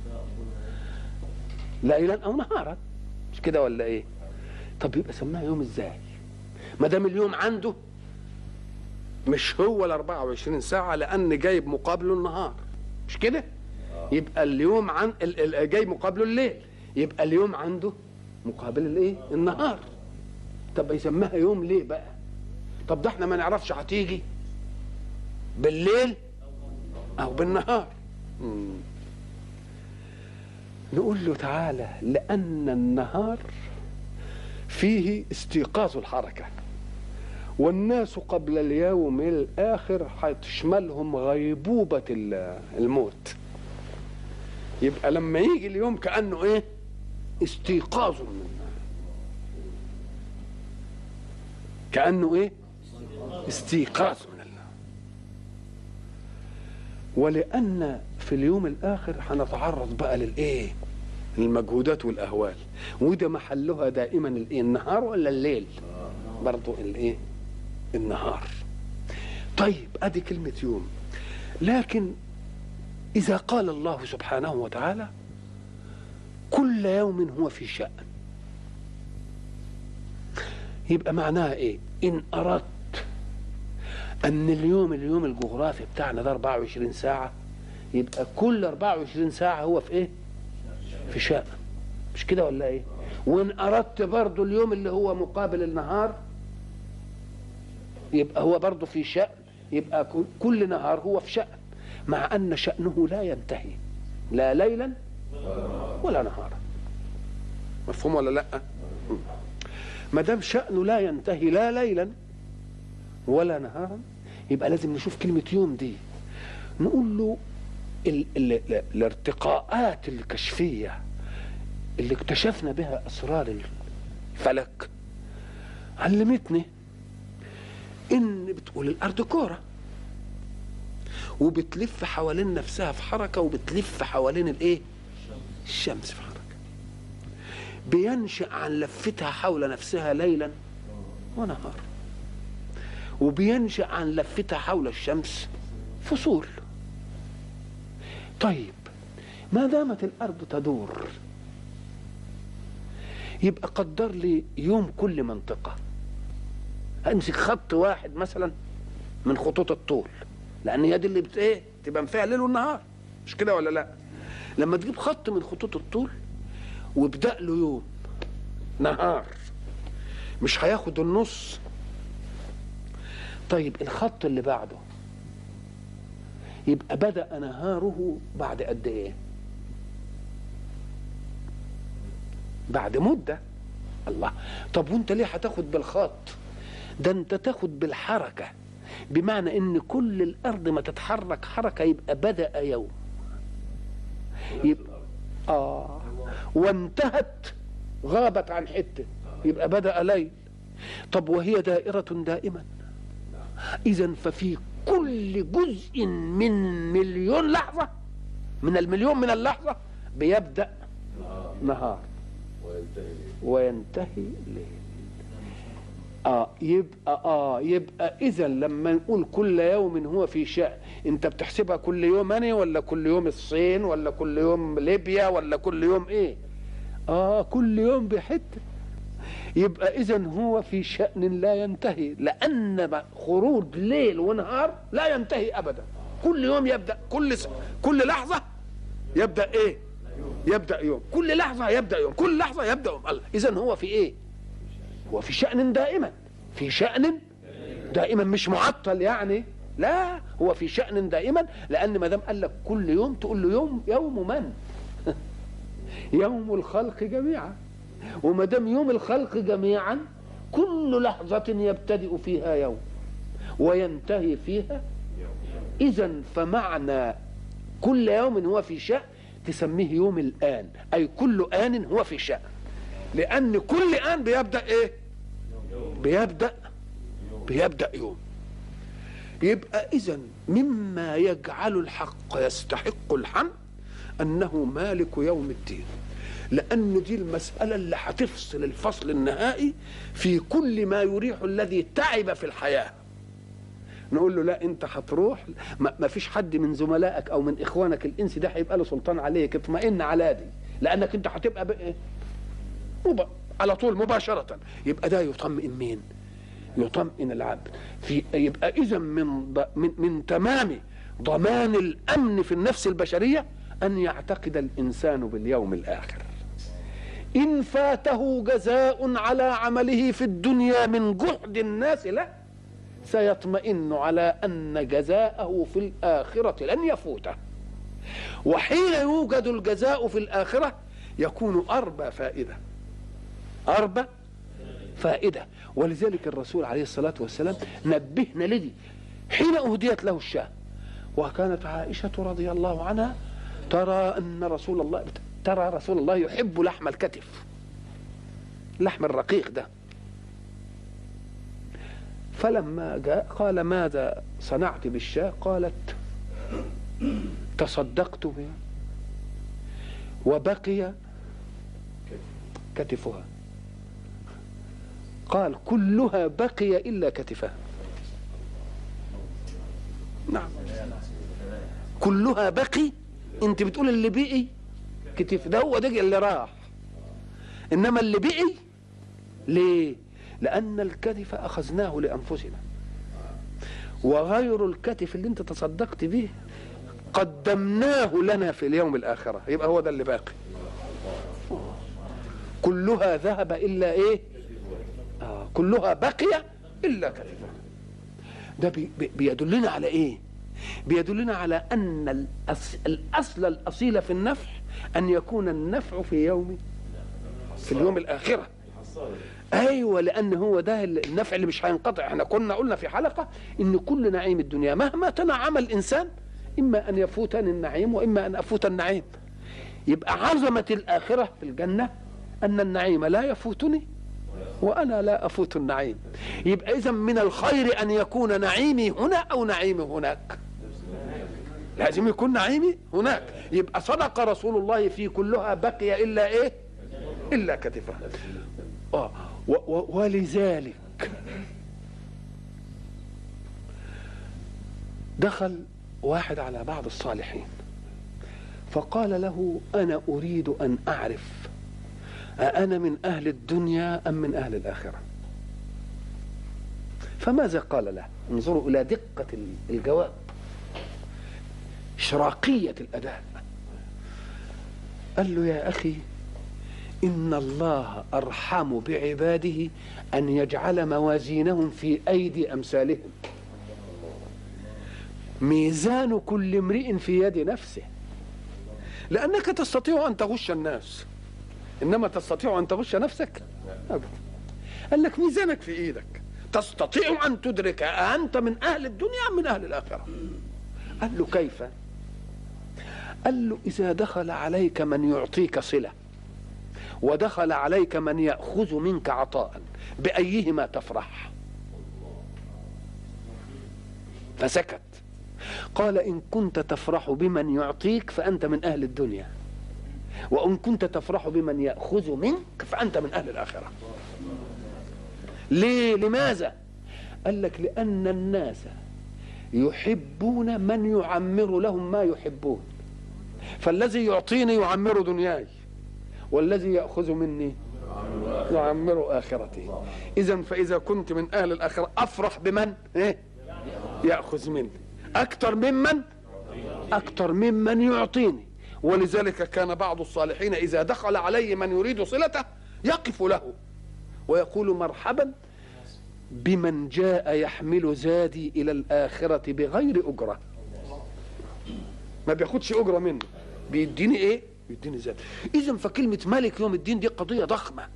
ليلا أو نهارا. مش كده ولا إيه؟ طب يبقى سماها يوم إزاي؟ ما دام اليوم عنده مش هو ال 24 ساعة لأن جايب مقابله النهار. مش كده؟ يبقى اليوم عن ال- ال- جاي مقابله الليل. يبقى اليوم عنده مقابل الايه؟ النهار. طب يسميها يوم ليه بقى؟ طب ده إحنا ما نعرفش هتيجي بالليل أو بالنهار. مم. نقول له تعالى لأن النهار فيه استيقاظ الحركة. والناس قبل اليوم الآخر هتشملهم غيبوبة ال- الموت. يبقى لما يجي اليوم كأنه إيه؟ استيقاظ من كأنه إيه؟ استيقاظ من الله. ولأن في اليوم الآخر هنتعرض بقى للإيه؟ المجهودات والأهوال. وده محلها دائما الإيه؟ النهار ولا الليل؟ برضو الإيه؟ النهار. طيب أدي كلمة يوم. لكن إذا قال الله سبحانه وتعالى كل يوم هو في شأن. يبقى معناها إيه؟ إن أردت أن اليوم اليوم الجغرافي بتاعنا ده 24 ساعة يبقى كل 24 ساعة هو في إيه؟ في شأن. مش كده ولا إيه؟ وإن أردت برضو اليوم اللي هو مقابل النهار يبقى هو برضو في شأن. يبقى كل نهار هو في شأن. مع أن شأنه لا ينتهي. لا ليلا ولا نهارا. مفهوم ولا لأ؟ ما دام شأنه لا ينتهي لا ليلا ولا نهارا يبقى لازم نشوف كلمة يوم دي. نقول له ال ال ال الارتقاءات الكشفية اللي اكتشفنا بها أسرار الفلك. علمتني إن بتقول الأرض كورة وبتلف حوالين نفسها في حركة وبتلف حوالين الإيه؟ الشمس في حركة. بينشأ عن لفتها حول نفسها ليلا ونهارا وبينشأ عن لفتها حول الشمس فصول. طيب ما دامت الأرض تدور يبقى قدر لي يوم كل منطقة. أمسك خط واحد مثلا من خطوط الطول لأن هي دي اللي بت إيه تبقى فيها الليل والنهار. مش كده ولا لأ؟ لما تجيب خط من خطوط الطول وابدأ له يوم نهار مش هياخد النص. طيب الخط اللي بعده يبقى بدأ نهاره بعد قد إيه؟ بعد مدة. الله. طب وأنت ليه هتاخد بالخط؟ ده أنت تاخد بالحركة. بمعنى إن كل الأرض ما تتحرك حركة يبقى بدأ يوم. يبقى آه. وانتهت غابت عن حتة. يبقى بدأ ليل. طب وهي دائرة دائما. إذا ففي كل جزء من مليون لحظة من المليون من اللحظة بيبدأ نهار. وينتهي ليل. آه يبقى آه يبقى إذا لما نقول كل يوم هو في شأن أنت بتحسبها كل يوم أنا ولا كل يوم الصين ولا كل يوم ليبيا ولا كل يوم إيه؟ آه كل يوم بحتة. يبقى اذا هو في شأن لا ينتهي لأن خروج ليل ونهار لا ينتهي ابدا. كل يوم يبدأ كل س... كل لحظة يبدأ إيه؟ يبدأ يوم. كل لحظة يبدأ يوم كل لحظة يبدأ يوم. الله. اذا هو في إيه؟ هو في شأن دائما. في شأن دائما مش معطل يعني. لا هو في شأن دائما لأن ما دام قال لك كل يوم تقول له يوم يوم من؟ [LAUGHS] يوم الخلق جميعا. وما دام يوم الخلق جميعا كل لحظة يبتدئ فيها يوم وينتهي فيها إذا فمعنى كل يوم هو في شأن تسميه يوم الآن أي كل آن هو في شأن لأن كل آن بيبدأ إيه؟ بيبدأ بيبدأ يوم يبقى إذا مما يجعل الحق يستحق الحمد أنه مالك يوم الدين لأن دي المسألة اللي هتفصل الفصل النهائي في كل ما يريح الذي تعب في الحياة. نقول له لا أنت هتروح. ما فيش حد من زملائك أو من إخوانك الإنس ده هيبقى له سلطان عليك. اطمئن على دي. لأنك أنت هتبقى بقى مب... على طول مباشرة. يبقى ده يطمئن مين؟ يطمئن العبد. في يبقى إذا من ض... من من تمام ضمان الأمن في النفس البشرية أن يعتقد الإنسان باليوم الآخر. إن فاته جزاء على عمله في الدنيا من جهد الناس له سيطمئن على أن جزاءه في الآخرة لن يفوته. وحين يوجد الجزاء في الآخرة يكون أربى فائدة. أربى فائدة. ولذلك الرسول عليه الصلاة والسلام نبهنا لدي حين أهديت له الشاة وكانت عائشة رضي الله عنها ترى أن رسول الله ترى رسول الله يحب لحم الكتف. لحم الرقيق ده. فلما جاء قال ماذا صنعت بالشاة؟ قالت تصدقت بها وبقي كتفها. قال كلها بقي إلا كتفها. نعم. كلها بقي؟ أنت بتقول اللي بقي؟ كتف ده هو ده اللي راح. إنما اللي بقي ليه؟ لأن الكتف أخذناه لأنفسنا. وغير الكتف اللي أنت تصدقت به قدمناه لنا في اليوم الآخرة. يبقى هو ده اللي باقي. كلها ذهب إلا إيه؟ آه كلها بقي إلا كتفها ده بي بي- بيدلنا على إيه؟ بيدلنا على أن الأص... الأصل الأصيل في النفع أن يكون النفع في يوم في اليوم الآخرة. أيوه لأن هو ده النفع اللي مش هينقطع. إحنا كنا قلنا في حلقة إن كل نعيم الدنيا مهما تنعم الإنسان إما أن يفوتني النعيم وإما أن أفوت النعيم. يبقى عظمة الآخرة في الجنة أن النعيم لا يفوتني وأنا لا أفوت النعيم. يبقى اذا من الخير أن يكون نعيمي هنا أو نعيمي هناك. لازم يكون نعيمي هناك. يبقى صدق رسول الله في كلها بقي إلا إيه؟ إلا كتفه. و- ولذلك دخل واحد على بعض الصالحين فقال له أنا أريد أن أعرف أأنا من أهل الدنيا أم من أهل الآخرة؟ فماذا قال له؟ انظروا إلى دقة الجواب. إشراقية الأداء. قال له يا أخي إن الله أرحم بعباده أن يجعل موازينهم في أيدي أمثالهم. ميزان كل امرئ في يد نفسه. لأنك تستطيع أن تغش الناس. إنما تستطيع أن تغش نفسك؟ ابدا. قال لك ميزانك في إيدك. تستطيع أن تدرك أنت من أهل الدنيا أم من أهل الآخرة؟ قال له كيف؟ قال له إذا دخل عليك من يعطيك صلة ودخل عليك من يأخذ منك عطاء بأيهما تفرح؟ فسكت. قال إن كنت تفرح بمن يعطيك فأنت من أهل الدنيا وإن كنت تفرح بمن يأخذ منك فأنت من أهل الآخرة. ليه؟ لماذا؟ قال لك لأن الناس يحبون من يعمر لهم ما يحبون. فالذي يعطيني يعمر دنياي والذي يأخذ مني يعمر آخرتي إذا فإذا كنت من أهل الآخرة أفرح بمن؟ إيه؟ يأخذ مني. أكثر ممن؟ أكثر ممن يعطيني. ولذلك كان بعض الصالحين إذا دخل عليه من يريد صلته يقف له ويقول مرحبا بمن جاء يحمل زادي إلى الآخرة بغير أجرة. ما بياخدش أجرة منه. بيديني إيه؟ بيديني زاد. إذا فكلمة مالك يوم الدين دي قضية ضخمة.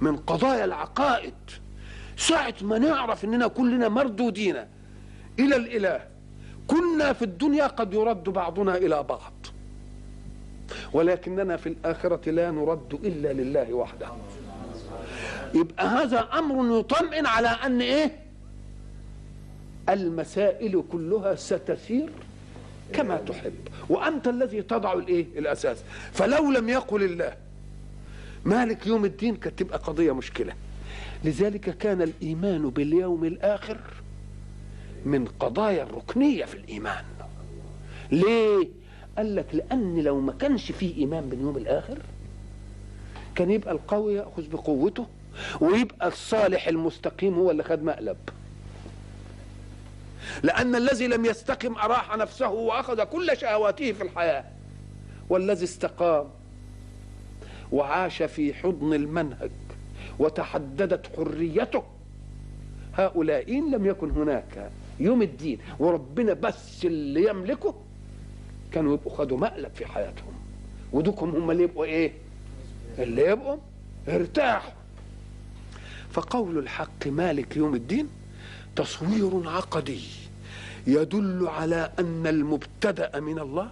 من قضايا العقائد. ساعة ما نعرف إننا كلنا مردودين إلى الإله كنا في الدنيا قد يرد بعضنا إلى بعض. ولكننا في الآخرة لا نرد إلا لله وحده. يبقى هذا أمر يطمئن على أن إيه؟ المسائل كلها ستسير كما تحب. وأنت الذي تضع الإيه؟ الأساس. فلو لم يقل الله مالك يوم الدين كانت تبقى قضية مشكلة. لذلك كان الإيمان باليوم الآخر من قضايا الركنية في الإيمان. ليه؟ قال لك لأن لو ما كانش فيه إيمان باليوم الآخر كان يبقى القوي يأخذ بقوته ويبقى الصالح المستقيم هو اللي خد مقلب. لأن الذي لم يستقم أراح نفسه وأخذ كل شهواته في الحياة. والذي استقام وعاش في حضن المنهج وتحددت حريته. هؤلاء إن لم يكن هناك. يوم الدين وربنا بس اللي يملكه كانوا يبقوا خدوا مقلب في حياتهم. ودوكم هم اللي يبقوا إيه؟ اللي يبقوا ارتاحوا. فقول الحق مالك يوم الدين تصوير عقدي. يدل على أن المبتدأ من الله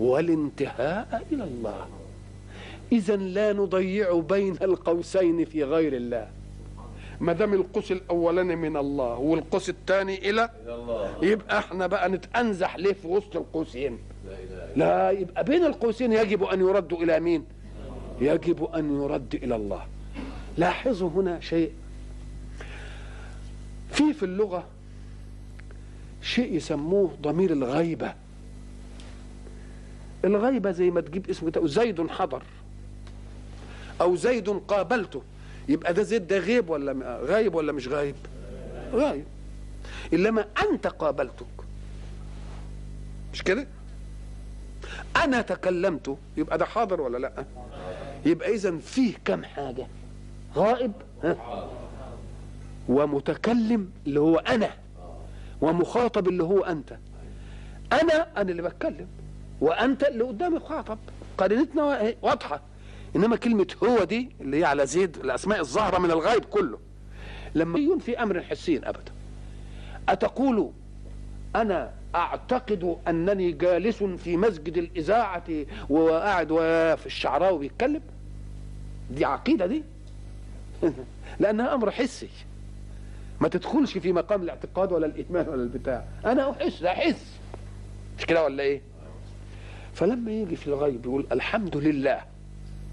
والانتهاء إلى الله. إذا لا نضيع بين القوسين في غير الله. ما دام القوس الاولاني من الله والقوس الثاني إلى يبقى إحنا بقى نتأنزح ليه في وسط القوسين؟ لا يبقى بين القوسين يجب أن يرد إلى مين؟ يجب أن يرد إلى الله. لاحظوا هنا شيء. في في اللغة شيء يسموه ضمير الغيبة. الغيبة زي ما تجيب اسم زيد حضر. أو زيد قابلته. يبقى ده زيد ده غيب ولا غايب ولا مش غايب؟ غايب. إنما أنت قابلتك. مش كده؟ أنا تكلمت. يبقى ده حاضر ولا لأ؟ يبقى اذا فيه كم حاجة. غائب ها؟ ومتكلم اللي هو أنا. ومخاطب اللي هو أنت. أنا أنا اللي بتكلم وأنت اللي قدامي مخاطب. قرينتنا واضحة. إنما كلمة هو دي اللي هي على زيد الأسماء الظاهرة من الغيب كله. لما يكون في أمر حسي ابدا أتقول أنا أعتقد أنني جالس في مسجد الإذاعة وقاعد في الشعراوي بيتكلم؟ دي عقيدة دي؟ [LAUGHS] لأنها أمر حسي. ما تدخلش في مقام الاعتقاد ولا الايمان ولا البتاع. أنا أحس أحس. مش كده ولا إيه؟ فلما يجي في الغيب يقول الحمد لله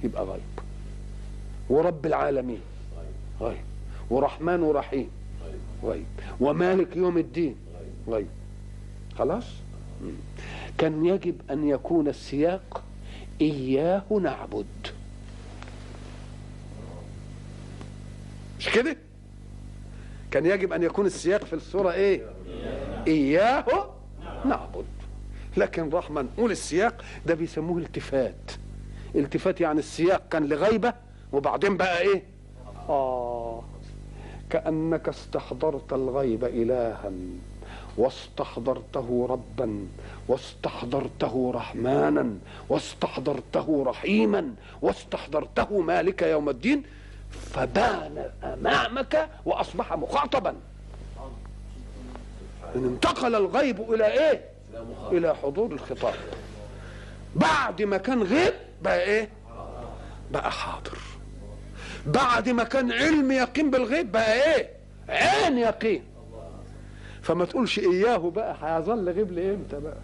يبقى غيب. ورب العالمين غيب. ورحمن ورحيم غيب. ومالك يوم الدين غيب. خلاص؟ كان يجب أن يكون السياق إياه نعبد. مش كده؟ كان يجب أن يكون السياق في السوره إيه؟ إياه نعبد. لكن رحمة نقول السياق ده بيسموه التفات. التفات يعني السياق كان لغيبة وبعدين بقى إيه؟ آه كأنك استحضرت الغيب إلها واستحضرته ربا واستحضرته رحمانا واستحضرته رحيما واستحضرته مالك يوم الدين. فبان أمامك وأصبح مخاطبا. إن انتقل الغيب إلى إيه؟ إلى حضور الخطاب. بعد ما كان غيب بقى إيه؟ بقى حاضر. بعد ما كان علم يقين بالغيب بقى إيه؟ عين يقين. فما تقولش إياه بقى هيظل غيب لإمتى بقى؟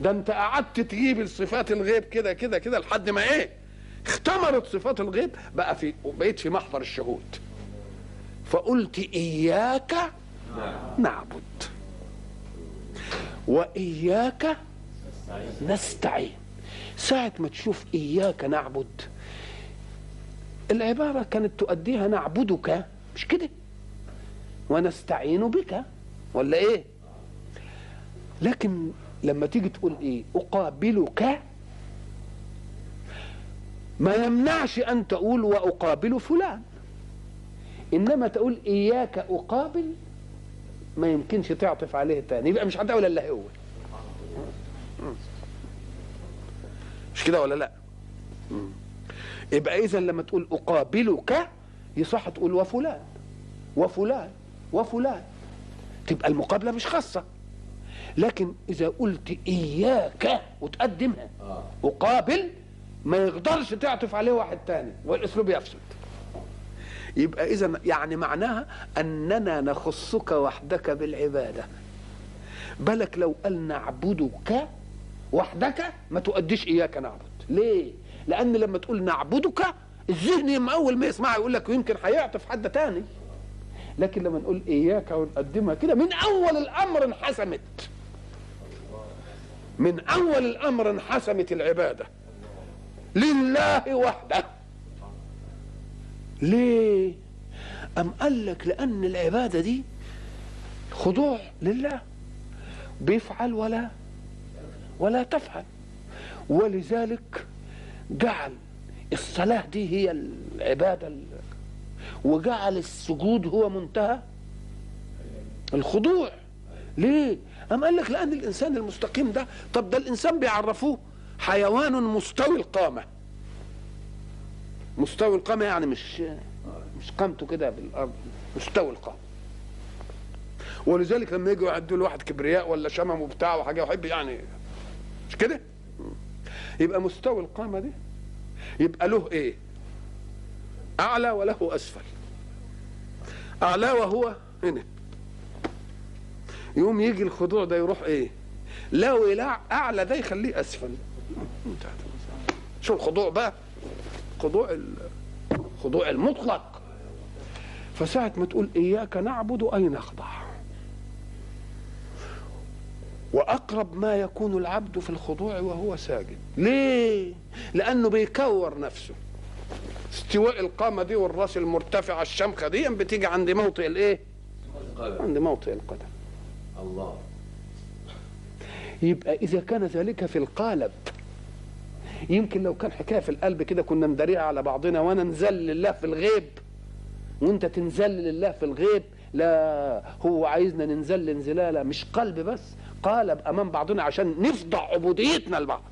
ده أنت قعدت تجيب الصفات الغيب كده كده كده لحد ما إيه؟ اختمرت صفات الغيب بقى في بقيت في محضر الشهود. فقلت إياك نعبد. وإياك نستعين. ساعة ما تشوف إياك نعبد العبارة كانت تؤديها نعبدك مش كده؟ ونستعين بك ولا إيه؟ لكن لما تيجي تقول إيه؟ أقابلك ما يمنعش أن تقول وأقابل فلان. إنما تقول إياك أقابل ما يمكنش تعطف عليه تاني. يبقى مش هتقول إلا هو. مش كده ولا لا؟ يبقى اذا لما تقول أقابلك يصح تقول وفلان وفلان وفلان. تبقى المقابلة مش خاصة. لكن إذا قلت إياك وتقدمها أقابل ما يقدرش تعطف عليه واحد تاني والأسلوب يفسد. يبقى إذا يعني معناها أننا نخصك وحدك بالعبادة. بالك لو قال نعبدك وحدك ما تؤديش إياك نعبد. ليه؟ لأن لما تقول نعبدك الذهن أول ما يسمعها يقول لك يمكن هيعطف حد تاني. لكن لما نقول إياك ونقدمها كده من أول الأمر انحسمت. من أول الأمر انحسمت العبادة. لله وحده. ليه؟ أم قال لك لأن العبادة دي خضوع لله. بيفعل ولا ولا تفعل. ولذلك جعل الصلاة دي هي العبادة وجعل السجود هو منتهى الخضوع. ليه؟ أم قال لك لأن الإنسان المستقيم ده طب ده الإنسان بيعرفوه. حيوان مستوي القامة. مستوي القامة يعني مش مش قامته كده بالأرض. مستوي القامة. ولذلك لما يجوا يعدوا لواحد كبرياء ولا شمم وبتاع وحاجة يحب يعني مش كده؟ يبقى مستوي القامة دي يبقى له إيه؟ أعلى وله أسفل. أعلى وهو هنا. يوم يجي الخضوع ده يروح إيه؟ لو أعلى ده يخليه أسفل. شو الخضوع بقى. خضوع الخضوع المطلق. فساعة ما تقول إياك نعبد أي نخضع وأقرب ما يكون العبد في الخضوع وهو ساجد. ليه؟ لأنه بيكور نفسه. استواء القامة دي والرأس المرتفعة الشمخة دي بتيجي عند موطئ الإيه؟ عند موطئ القدم. الله. يبقى إذا كان ذلك في القالب. يمكن لو كان حكاية في القلب كده كنا نداريها على بعضنا وأنا انزل لله في الغيب. وأنت تنزل لله في الغيب. لا هو عايزنا ننزل انزلالة مش قلب بس قالب أمام بعضنا عشان نفضع عبوديتنا لبعض.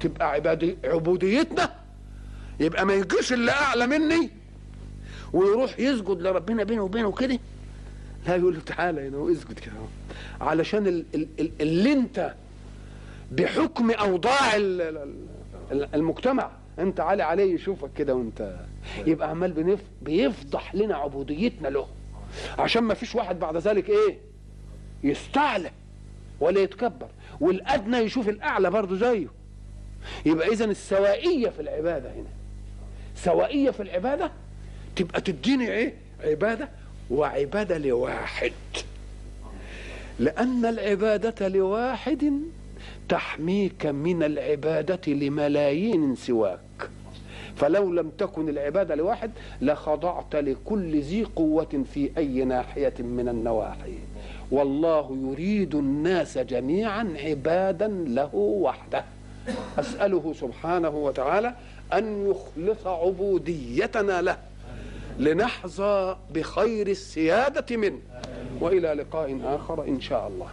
تبقى عبادي عبوديتنا؟ يبقى ما يجيش اللي أعلى مني ويروح يسجد لربنا بينه وبينه كده؟ لا يقول له تعالى هنا واسجد كده علشان ال- ال- ال- اللي أنت بحكم أوضاع ال- ال- ال- المجتمع. أنت عالي عليه يشوفك كده وأنت يبقى عمال بنف بيفضح لنا عبوديتنا له. عشان ما فيش واحد بعد ذلك إيه؟ يستعلى ولا يتكبر. والأدنى يشوف الأعلى برضه زيه. يبقى اذا السوائية في العبادة هنا. سوائية في العبادة تبقى تديني إيه؟ عبادة وعبادة لواحد. لأن العبادة لواحد تحميك من العبادة لملايين سواك. فلو لم تكن العبادة لواحد لخضعت لكل ذي قوة في أي ناحية من النواحي. والله يريد الناس جميعا عبادا له وحده. أسأله سبحانه وتعالى أن يخلص عبوديتنا له لنحظى بخير السيادة منه. وإلى لقاء آخر إن شاء الله.